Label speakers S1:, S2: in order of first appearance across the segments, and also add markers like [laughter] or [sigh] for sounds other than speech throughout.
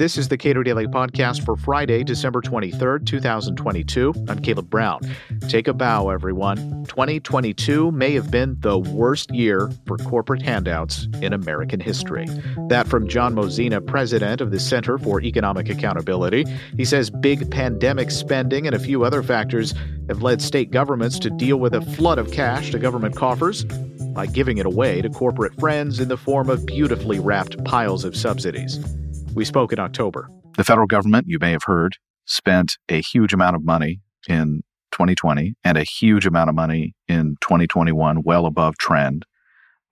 S1: This is the Cato Daily Podcast for Friday, December 23rd, 2022. I'm Caleb Brown. Take a bow, everyone. 2022 may have been the worst year for corporate handouts in American history. That from John Mozena, president of the Center for Economic Accountability. He says big pandemic spending and a few other factors have led state governments to deal with a flood of cash to government coffers by giving it away to corporate friends in the form of beautifully wrapped piles of subsidies. We spoke in October.
S2: The federal government, you may have heard, spent a huge amount of money in 2020 and a huge amount of money in 2021, well above trend.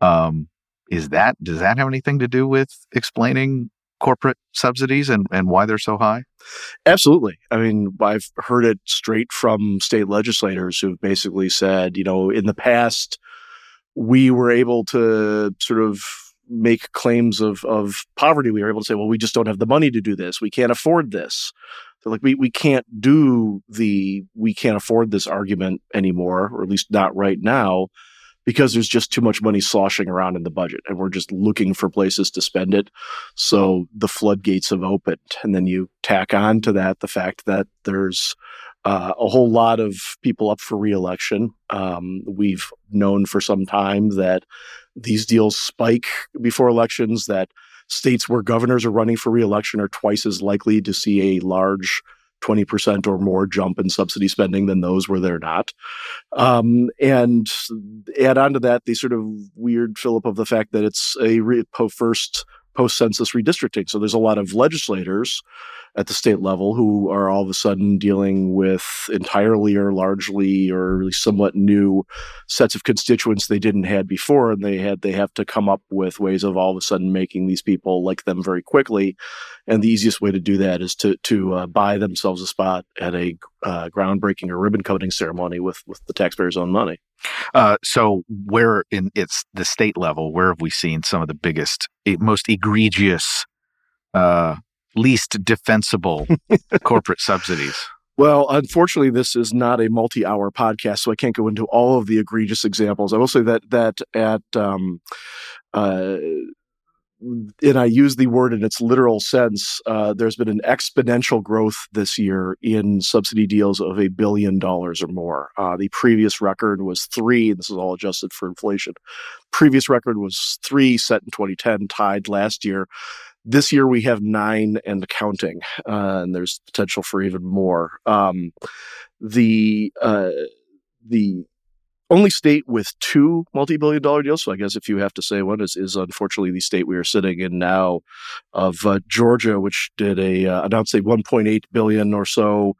S2: Um, is that does that have anything to do with explaining corporate subsidies and, and why they're so high?
S3: Absolutely. I mean, I've heard it straight from state legislators who've basically said, you know, in the past, we were able to sort of make claims of of poverty, we are able to say, well, we just don't have the money to do this. We can't afford this. They're like, we we can't do the we can't afford this argument anymore, or at least not right now, because there's just too much money sloshing around in the budget, and we're just looking for places to spend it. So the floodgates have opened, and then you tack on to that the fact that there's uh, a whole lot of people up for reelection. Um, we've known for some time that these deals spike before elections, that states where governors are running for reelection are twice as likely to see a large 20% or more jump in subsidy spending than those where they're not. Um, and add on to that the sort of weird fillip of the fact that it's a re- first post census redistricting. So there's a lot of legislators at the state level who are all of a sudden dealing with entirely or largely or somewhat new sets of constituents they didn't had before and they had they have to come up with ways of all of a sudden making these people like them very quickly. And the easiest way to do that is to to uh, buy themselves a spot at a uh, groundbreaking or ribbon cutting ceremony with with the taxpayers own money.
S2: Uh, so where in it's the state level where have we seen some of the biggest most egregious uh, least defensible [laughs] corporate subsidies?
S3: Well, unfortunately, this is not a multi-hour podcast, so I can't go into all of the egregious examples. I will say that that at um, uh, and I use the word in its literal sense, uh, there's been an exponential growth this year in subsidy deals of a billion dollars or more. Uh, the previous record was three. This is all adjusted for inflation. Previous record was three, set in 2010, tied last year. This year we have nine and counting, uh, and there's potential for even more. Um, the uh, the only state with two multi-billion dollar deals. So I guess if you have to say one is, is unfortunately the state we are sitting in now of uh, Georgia, which did a uh, announced a 1.8 billion or so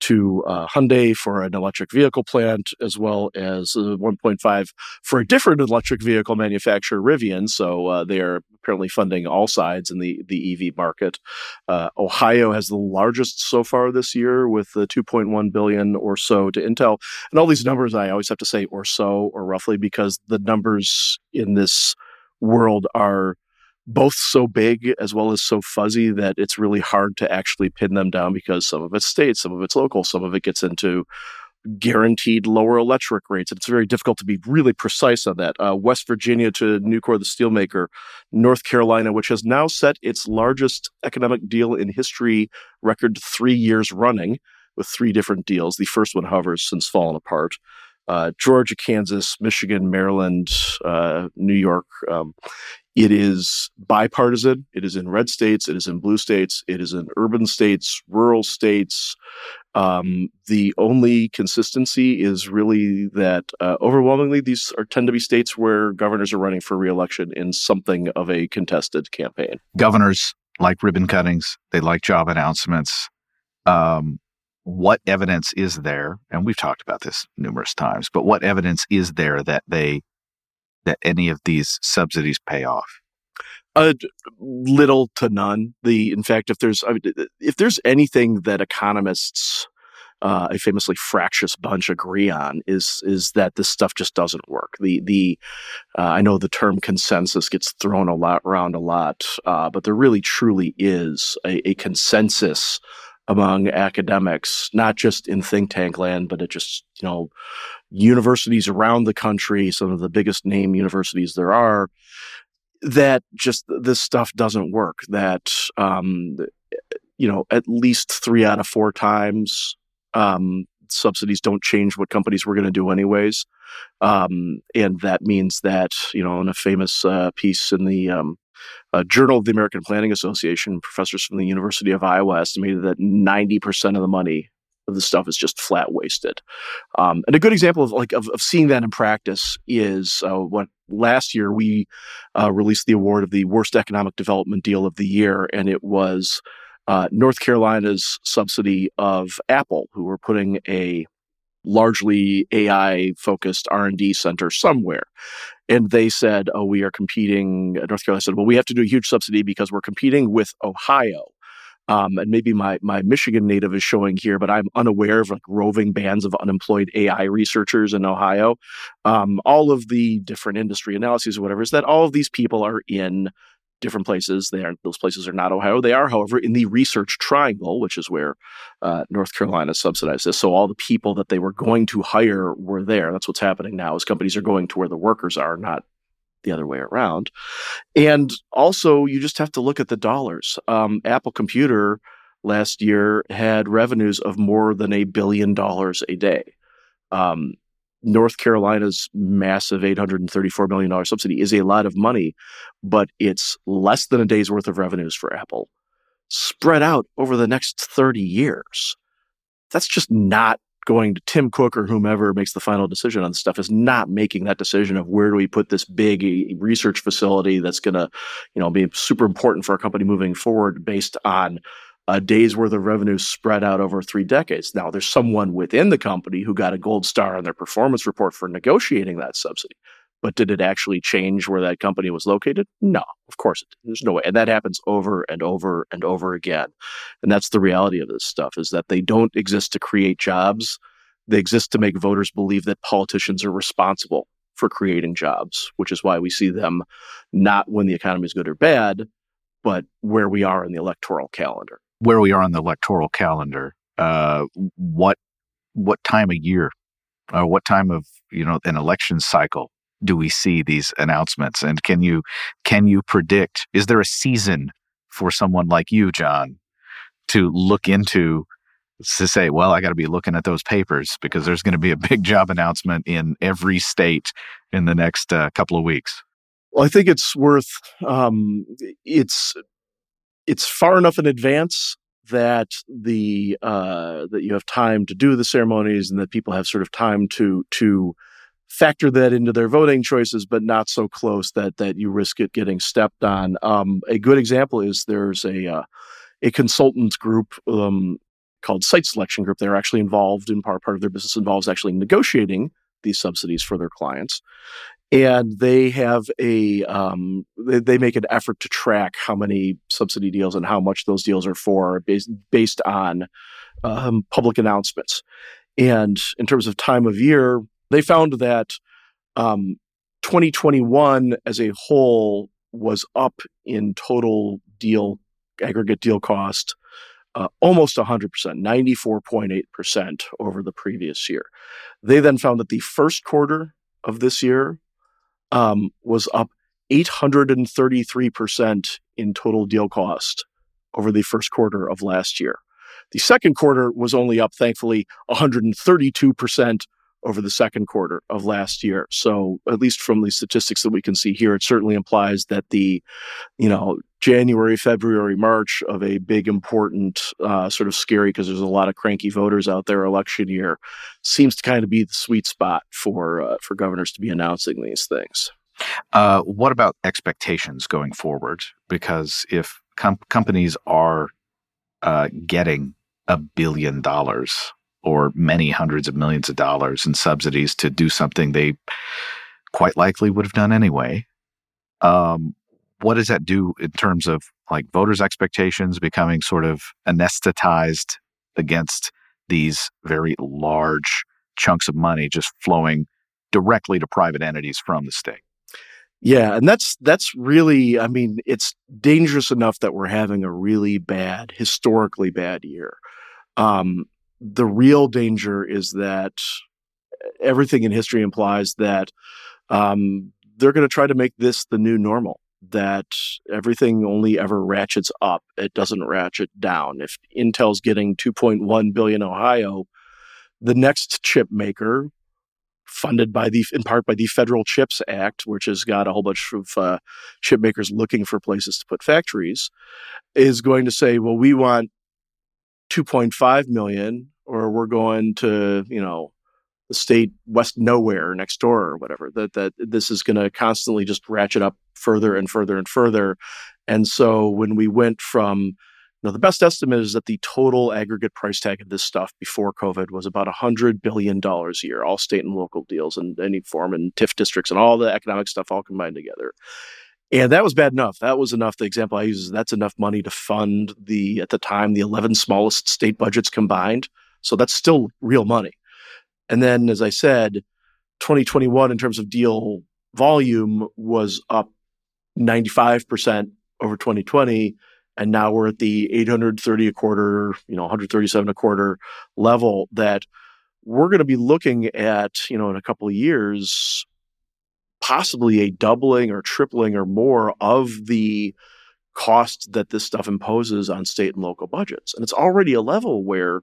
S3: to uh, Hyundai for an electric vehicle plant, as well as uh, 1.5 for a different electric vehicle manufacturer, Rivian. So uh, they are apparently funding all sides in the the EV market. Uh, Ohio has the largest so far this year, with the 2.1 billion or so to Intel. And all these numbers, I always have to say or so or roughly because the numbers in this world are both so big as well as so fuzzy that it's really hard to actually pin them down because some of it's state, some of it's local, some of it gets into guaranteed lower electric rates. It's very difficult to be really precise on that. Uh, West Virginia to Nucor, the steelmaker, North Carolina, which has now set its largest economic deal in history record three years running with three different deals. The first one, however, has since fallen apart. Uh, Georgia, Kansas, Michigan, Maryland, uh, New York. Um, it is bipartisan. It is in red states. It is in blue states. It is in urban states, rural states. Um, the only consistency is really that uh, overwhelmingly these are tend to be states where governors are running for reelection in something of a contested campaign.
S2: Governors like ribbon cuttings. They like job announcements. Um, what evidence is there? And we've talked about this numerous times. But what evidence is there that they that any of these subsidies pay off?
S3: Uh, little to none. The in fact, if there's if there's anything that economists, uh, a famously fractious bunch, agree on is is that this stuff just doesn't work. The the uh, I know the term consensus gets thrown a lot around a lot, uh, but there really truly is a, a consensus among academics, not just in think tank land, but it just, you know, universities around the country, some of the biggest name universities there are, that just this stuff doesn't work. That um, you know, at least three out of four times, um, subsidies don't change what companies were going to do anyways. Um, and that means that, you know, in a famous uh, piece in the um, uh, Journal of the American Planning Association, professors from the University of Iowa estimated that 90% of the money of the stuff is just flat wasted. Um, and a good example of like of, of seeing that in practice is uh, what last year we uh, released the award of the worst economic development deal of the year, and it was uh, North Carolina's subsidy of Apple, who were putting a largely AI focused R&D center somewhere. And they said, oh, we are competing. North Carolina said, well, we have to do a huge subsidy because we're competing with Ohio. Um, and maybe my my Michigan native is showing here, but I'm unaware of like roving bands of unemployed AI researchers in Ohio. Um, all of the different industry analyses or whatever is that all of these people are in different places. They are those places are not Ohio. They are, however, in the Research Triangle, which is where uh, North Carolina subsidizes this. So all the people that they were going to hire were there. That's what's happening now. Is companies are going to where the workers are, not the other way around. And also, you just have to look at the dollars. Um, Apple Computer last year had revenues of more than a billion dollars a day. Um, North Carolina's massive $834 million subsidy is a lot of money, but it's less than a day's worth of revenues for Apple spread out over the next 30 years. That's just not going to Tim Cook or whomever makes the final decision on stuff is not making that decision of where do we put this big eh, research facility that's going to, you know, be super important for our company moving forward based on a day's worth of revenue spread out over three decades. Now, there's someone within the company who got a gold star on their performance report for negotiating that subsidy. But did it actually change where that company was located? No, of course it didn't. There's no way. And that happens over and over and over again. And that's the reality of this stuff is that they don't exist to create jobs. They exist to make voters believe that politicians are responsible for creating jobs, which is why we see them not when the economy is good or bad, but where we are in the electoral calendar.
S2: Where we are on the electoral calendar, uh, what what time of year, or what time of you know an election cycle do we see these announcements? And can you can you predict is there a season for someone like you john to look into to say well i got to be looking at those papers because there's going to be a big job announcement in every state in the next uh, couple of weeks
S3: well i think it's worth um, it's it's far enough in advance that the uh, that you have time to do the ceremonies and that people have sort of time to to factor that into their voting choices, but not so close that that you risk it getting stepped on. Um, a good example is there's a uh, a consultants group um, called Site Selection Group. They're actually involved in part part of their business involves actually negotiating these subsidies for their clients, and they have a um, they, they, make an effort to track how many subsidy deals and how much those deals are for based based on um, public announcements. And in terms of time of year, they found that um, 2021 as a whole was up in total deal aggregate deal cost uh, almost 100%, 94.8% over the previous year. They then found that the first quarter of this year um, was up 833% in total deal cost over the first quarter of last year. The second quarter was only up, thankfully, 132% over the second quarter of last year. So, at least from the statistics that we can see here, it certainly implies that the, you know, January, February, March of a big, important, uh, sort of scary because there's a lot of cranky voters out there election year seems to kind of be the sweet spot for uh, for governors to be announcing these things.
S2: Uh, what about expectations going forward? Because if com- companies are uh, getting a billion dollars or many hundreds of millions of dollars in subsidies to do something they quite likely would have done anyway. Um, what does that do in terms of like voters' expectations becoming sort of anesthetized against these very large chunks of money just flowing directly to private entities from the state?
S3: Yeah, and that's that's really I mean, it's dangerous enough that we're having a really bad, historically bad year. Um, the real danger is that everything in history implies that um, they're going to try to make this the new normal. that everything only ever ratchets up. It doesn't ratchet down. If Intel's getting 2.1 billion Ohio, the next chip maker, funded by the in part by the Federal Chips Act, which has got a whole bunch of uh, chip makers looking for places to put factories, is going to say, "Well, we want 2.5 million, or we're going to, you know." the state west nowhere next door or whatever that that this is going to constantly just ratchet up further and further and further and so when we went from you know the best estimate is that the total aggregate price tag of this stuff before covid was about 100 billion dollars a year all state and local deals and any form and TIF districts and all the economic stuff all combined together and that was bad enough that was enough the example i use is that's enough money to fund the at the time the 11 smallest state budgets combined so that's still real money and then, as I said, 2021 in terms of deal volume was up 95% over 2020. And now we're at the 830 a quarter, you know, 137 a quarter level that we're going to be looking at, you know, in a couple of years, possibly a doubling or tripling or more of the cost that this stuff imposes on state and local budgets. And it's already a level where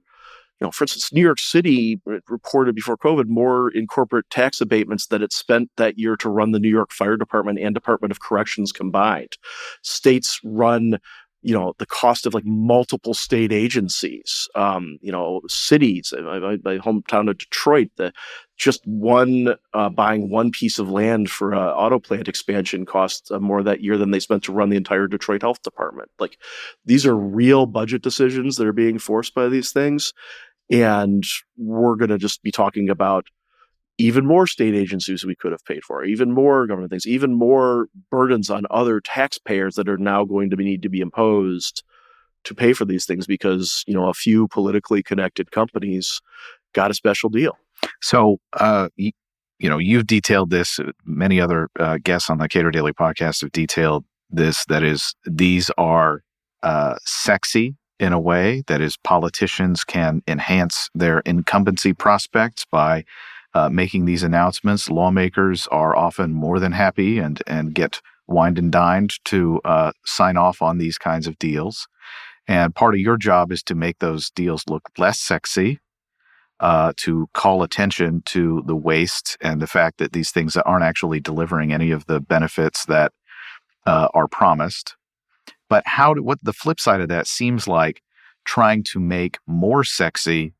S3: you know, for instance, New York City reported before COVID more in corporate tax abatements that it spent that year to run the New York Fire Department and Department of Corrections combined. States run you know the cost of like multiple state agencies um, you know cities my, my, hometown of detroit the just one uh, buying one piece of land for uh, auto plant expansion cost uh, more that year than they spent to run the entire detroit health department like these are real budget decisions that are being forced by these things and we're going to just be talking about even more state agencies we could have paid for, even more government things, even more burdens on other taxpayers that are now going to be, need to be imposed to pay for these things because you know a few politically connected companies got a special deal.
S2: So, uh, you, you know, you've detailed this. Uh, many other uh, guests on the Cato Daily podcast have detailed this. That is, these are uh, sexy in a way that is politicians can enhance their incumbency prospects by uh, making these announcements. Lawmakers are often more than happy and and get wined and dined to uh, sign off on these kinds of deals. And part of your job is to make those deals look less sexy, uh, to call attention to the waste and the fact that these things aren't actually delivering any of the benefits that uh, are promised. But how do, what the flip side of that seems like trying to make more sexy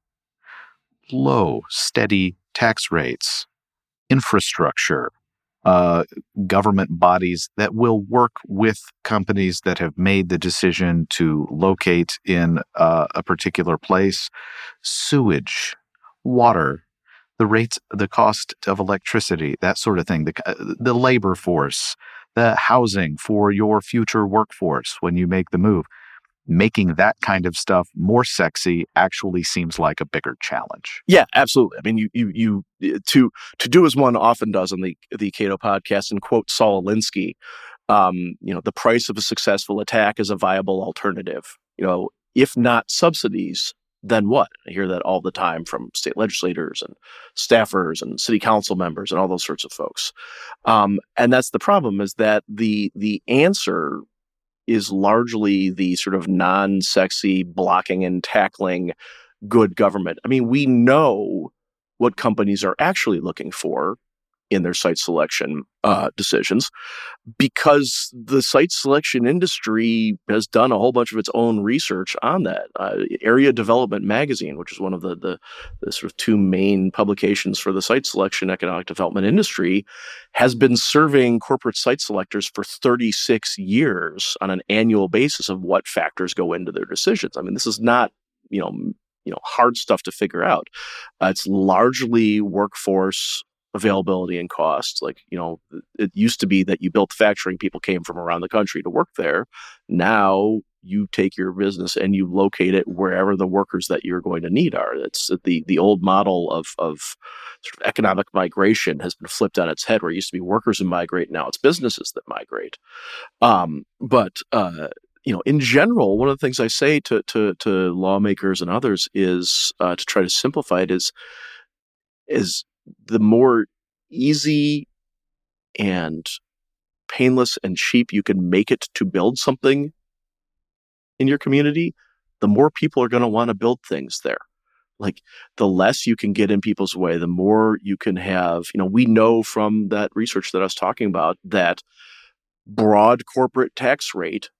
S2: low, steady tax rates, infrastructure, uh, government bodies that will work with companies that have made the decision to locate in uh, a particular place, sewage, water, the rates, the cost of electricity, that sort of thing, the, uh, the labor force, the housing for your future workforce when you make the move making that kind of stuff more sexy actually seems like a bigger challenge.
S3: Yeah, absolutely. I mean, you you you eh, to to do as one often does on the the Cato podcast and quote Saul Alinsky, um, you know, the price of a successful attack is a viable alternative. You know, if not subsidies, then what? I hear that all the time from state legislators and staffers and city council members and all those sorts of folks. Um, and that's the problem is that the the answer is largely the sort of non-sexy blocking and tackling good government. I mean, we know what companies are actually looking for in their site selection uh, decisions because the site selection industry has done a whole bunch of its own research on that. Uh, Area Development Magazine, which is one of the, the, the sort of two main publications for the site selection economic development industry, has been serving corporate site selectors for 36 years on an annual basis of what factors go into their decisions. I mean, this is not you know you know hard stuff to figure out. Uh, it's largely workforce availability and cost. Like, you know, it used to be that you built factory people came from around the country to work there. Now you take your business and you locate it wherever the workers that you're going to need are. It's the the old model of of sort of economic migration has been flipped on its head, where it used to be workers who migrate, now it's businesses that migrate. Um, but uh, you know, in general, one of the things I say to to, to lawmakers and others is uh, to try to simplify it is is the more easy and painless and cheap you can make it to build something in your community, the more people are going to want to build things there. Like the less you can get in people's way, the more you can have. You know, we know from that research that I was talking about that broad corporate tax rate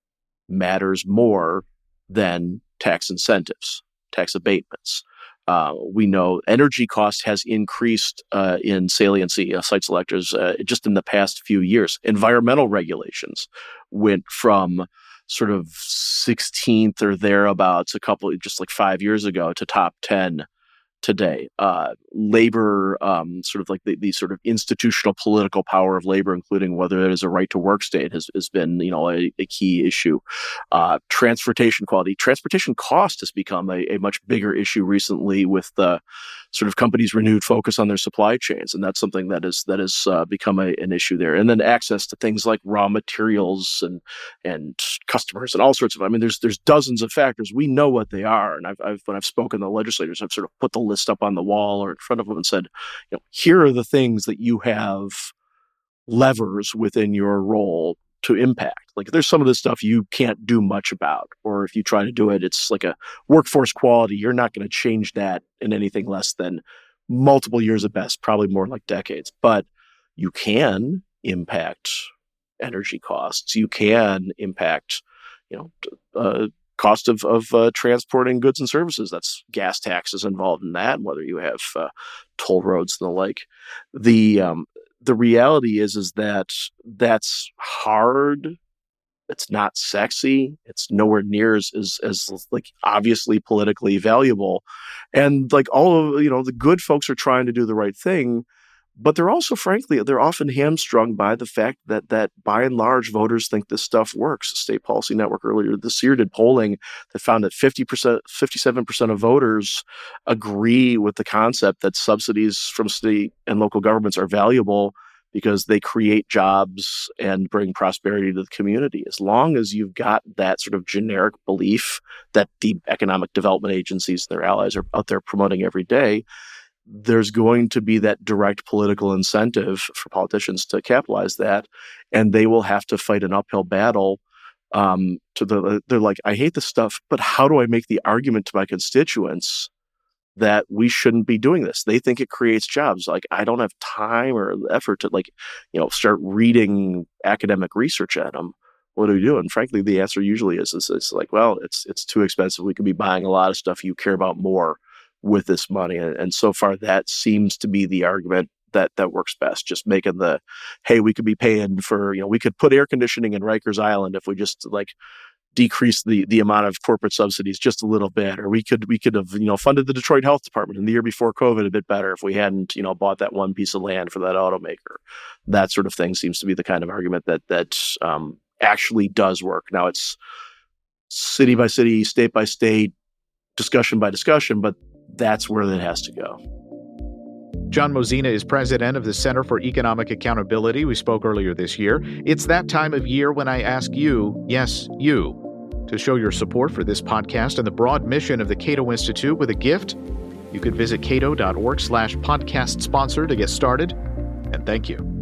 S3: matters more than tax incentives, tax abatements. Uh, we know energy cost has increased uh, in saliency, uh, site selectors, uh, just in the past few years. Environmental regulations went from sort of 16th or thereabouts a couple, just like five years ago, to top 10 today. Uh, labor, um, sort of like the, the sort of institutional political power of labor, including whether it is a right to work state, has, has been you know a, a key issue. Uh, transportation quality, transportation cost has become a, a much bigger issue recently with the sort of companies' renewed focus on their supply chains, and that's something that is that has uh, become a, an issue there. And then access to things like raw materials and and customers and all sorts of. I mean, there's there's dozens of factors. We know what they are, and I've, I've when I've spoken to legislators, I've sort of put the list up on the wall or in front of them and said, you know, here are the things that you have levers within your role to impact. Like there's some of this stuff you can't do much about, or if you try to do it, it's like a workforce quality. You're not going to change that in anything less than multiple years at best, probably more like decades. But you can impact energy costs. You can impact, you know, uh, cost of of uh, transporting goods and services. That's gas taxes involved in that, whether you have uh, toll roads and the like. The um, the reality is is that that's hard it's not sexy it's nowhere near as, as as like obviously politically valuable and like all of you know the good folks are trying to do the right thing but they're also frankly they're often hamstrung by the fact that that by and large voters think this stuff works. State policy network earlier this year did polling that found that 50% 57% of voters agree with the concept that subsidies from state and local governments are valuable because they create jobs and bring prosperity to the community. As long as you've got that sort of generic belief that the economic development agencies and their allies are out there promoting every day there's going to be that direct political incentive for politicians to capitalize that, and they will have to fight an uphill battle. Um, to the they're like, I hate this stuff, but how do I make the argument to my constituents that we shouldn't be doing this? They think it creates jobs. Like I don't have time or effort to like, you know, start reading academic research at them. What do we do? And frankly, the answer usually is, is it's like, well, it's it's too expensive. We could be buying a lot of stuff you care about more with this money. And, and so far, that seems to be the argument that that works best. Just making the, hey, we could be paying for, you know, we could put air conditioning in Rikers Island if we just like decrease the the amount of corporate subsidies just a little bit, or we could we could have you know funded the Detroit Health Department in the year before COVID a bit better if we hadn't you know bought that one piece of land for that automaker. That sort of thing seems to be the kind of argument that that um, actually does work. Now it's city by city, state by state, discussion by discussion, but that's where that has to go.
S1: John Mozena is president of the Center for Economic Accountability. We spoke earlier this year. It's that time of year when I ask you, yes, you, to show your support for this podcast and the broad mission of the Cato Institute with a gift. You could visit cato.org slash podcast sponsor to get started. And thank you.